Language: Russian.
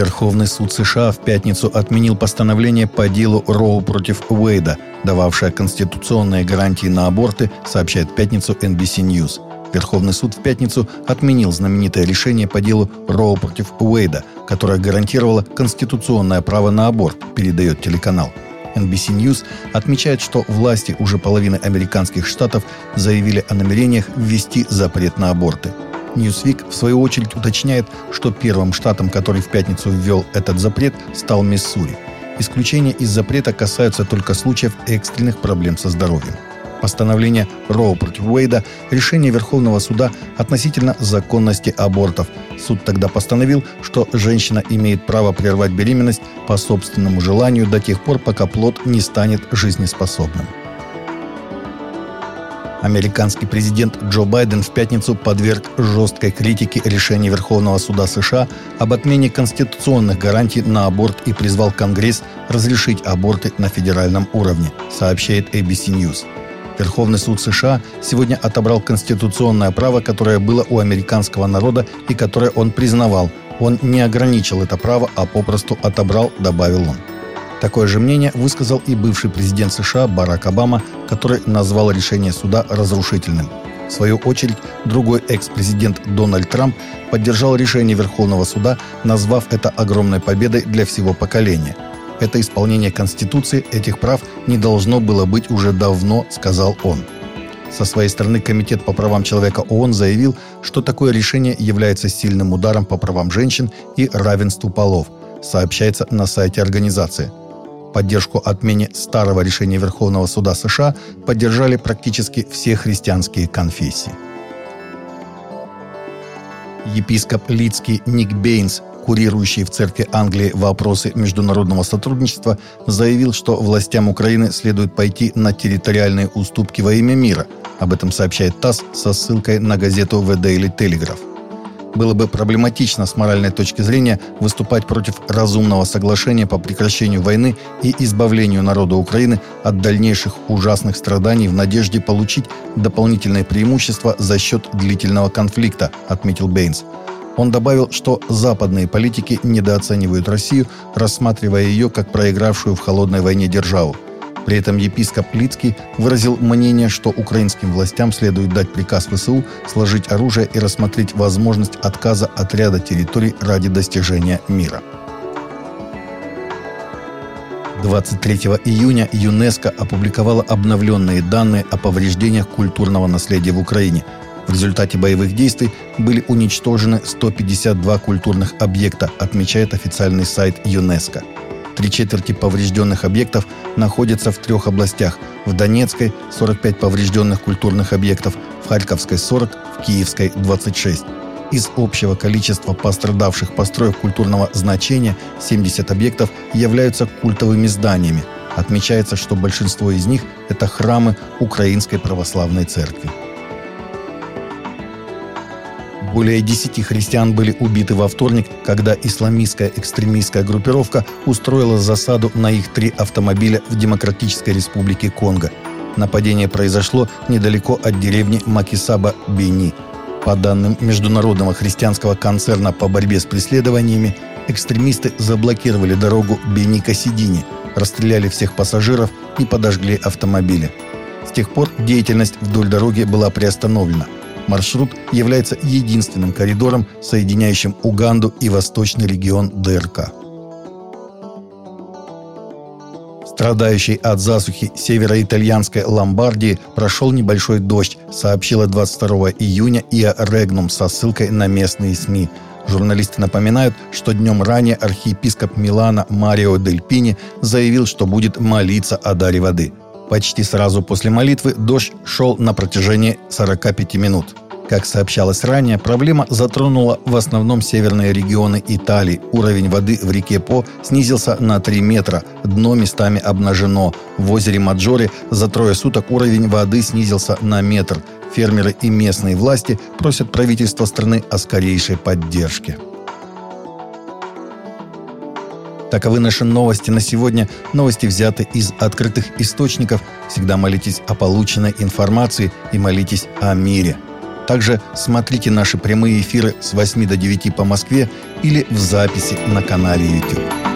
Верховный суд США в пятницу отменил постановление по делу Роу против Уэйда, дававшее конституционные гарантии на аборты, сообщает пятницу NBC News. Верховный суд в пятницу отменил знаменитое решение по делу Роу против Уэйда, которое гарантировало конституционное право на аборт, передает телеканал. NBC News отмечает, что власти уже половины американских штатов заявили о намерениях ввести запрет на аборты – Ньюсвик, в свою очередь, уточняет, что первым штатом, который в пятницу ввел этот запрет, стал Миссури. Исключения из запрета касаются только случаев экстренных проблем со здоровьем. Постановление Роу против Уэйда – решение Верховного суда относительно законности абортов. Суд тогда постановил, что женщина имеет право прервать беременность по собственному желанию до тех пор, пока плод не станет жизнеспособным. Американский президент Джо Байден в пятницу подверг жесткой критике решения Верховного суда США об отмене конституционных гарантий на аборт и призвал Конгресс разрешить аборты на федеральном уровне, сообщает ABC News. Верховный суд США сегодня отобрал конституционное право, которое было у американского народа и которое он признавал. Он не ограничил это право, а попросту отобрал, добавил он. Такое же мнение высказал и бывший президент США Барак Обама, который назвал решение суда разрушительным. В свою очередь, другой экс-президент Дональд Трамп поддержал решение Верховного суда, назвав это огромной победой для всего поколения. Это исполнение Конституции этих прав не должно было быть уже давно, сказал он. Со своей стороны Комитет по правам человека ООН заявил, что такое решение является сильным ударом по правам женщин и равенству полов, сообщается на сайте организации – Поддержку отмене старого решения Верховного суда США поддержали практически все христианские конфессии. Епископ Лидский Ник Бейнс, курирующий в Церкви Англии вопросы международного сотрудничества, заявил, что властям Украины следует пойти на территориальные уступки во имя мира. Об этом сообщает ТАСС со ссылкой на газету The Daily Telegraph. Было бы проблематично с моральной точки зрения выступать против разумного соглашения по прекращению войны и избавлению народа Украины от дальнейших ужасных страданий в надежде получить дополнительные преимущества за счет длительного конфликта, отметил Бейнс. Он добавил, что западные политики недооценивают Россию, рассматривая ее как проигравшую в холодной войне державу – при этом епископ Лицкий выразил мнение, что украинским властям следует дать приказ ВСУ сложить оружие и рассмотреть возможность отказа от ряда территорий ради достижения мира. 23 июня ЮНЕСКО опубликовала обновленные данные о повреждениях культурного наследия в Украине. В результате боевых действий были уничтожены 152 культурных объекта, отмечает официальный сайт ЮНЕСКО. Три четверти поврежденных объектов находятся в трех областях. В Донецкой – 45 поврежденных культурных объектов, в Харьковской – 40, в Киевской – 26. Из общего количества пострадавших построек культурного значения 70 объектов являются культовыми зданиями. Отмечается, что большинство из них – это храмы Украинской Православной Церкви. Более 10 христиан были убиты во вторник, когда исламистская экстремистская группировка устроила засаду на их три автомобиля в Демократической Республике Конго. Нападение произошло недалеко от деревни Макисаба-Бени. По данным Международного христианского концерна по борьбе с преследованиями, экстремисты заблокировали дорогу Бени-Касидини, расстреляли всех пассажиров и подожгли автомобили. С тех пор деятельность вдоль дороги была приостановлена – Маршрут является единственным коридором, соединяющим Уганду и восточный регион ДРК. Страдающий от засухи североитальянской Ломбардии прошел небольшой дождь, сообщила 22 июня ИА Регнум со ссылкой на местные СМИ. Журналисты напоминают, что днем ранее архиепископ Милана Марио Дель Пини заявил, что будет молиться о даре воды. Почти сразу после молитвы дождь шел на протяжении 45 минут. Как сообщалось ранее, проблема затронула в основном северные регионы Италии. Уровень воды в реке По снизился на 3 метра, дно местами обнажено. В озере Маджоре за трое суток уровень воды снизился на метр. Фермеры и местные власти просят правительство страны о скорейшей поддержке. Таковы наши новости на сегодня. Новости взяты из открытых источников. Всегда молитесь о полученной информации и молитесь о мире – также смотрите наши прямые эфиры с 8 до 9 по Москве или в записи на канале YouTube.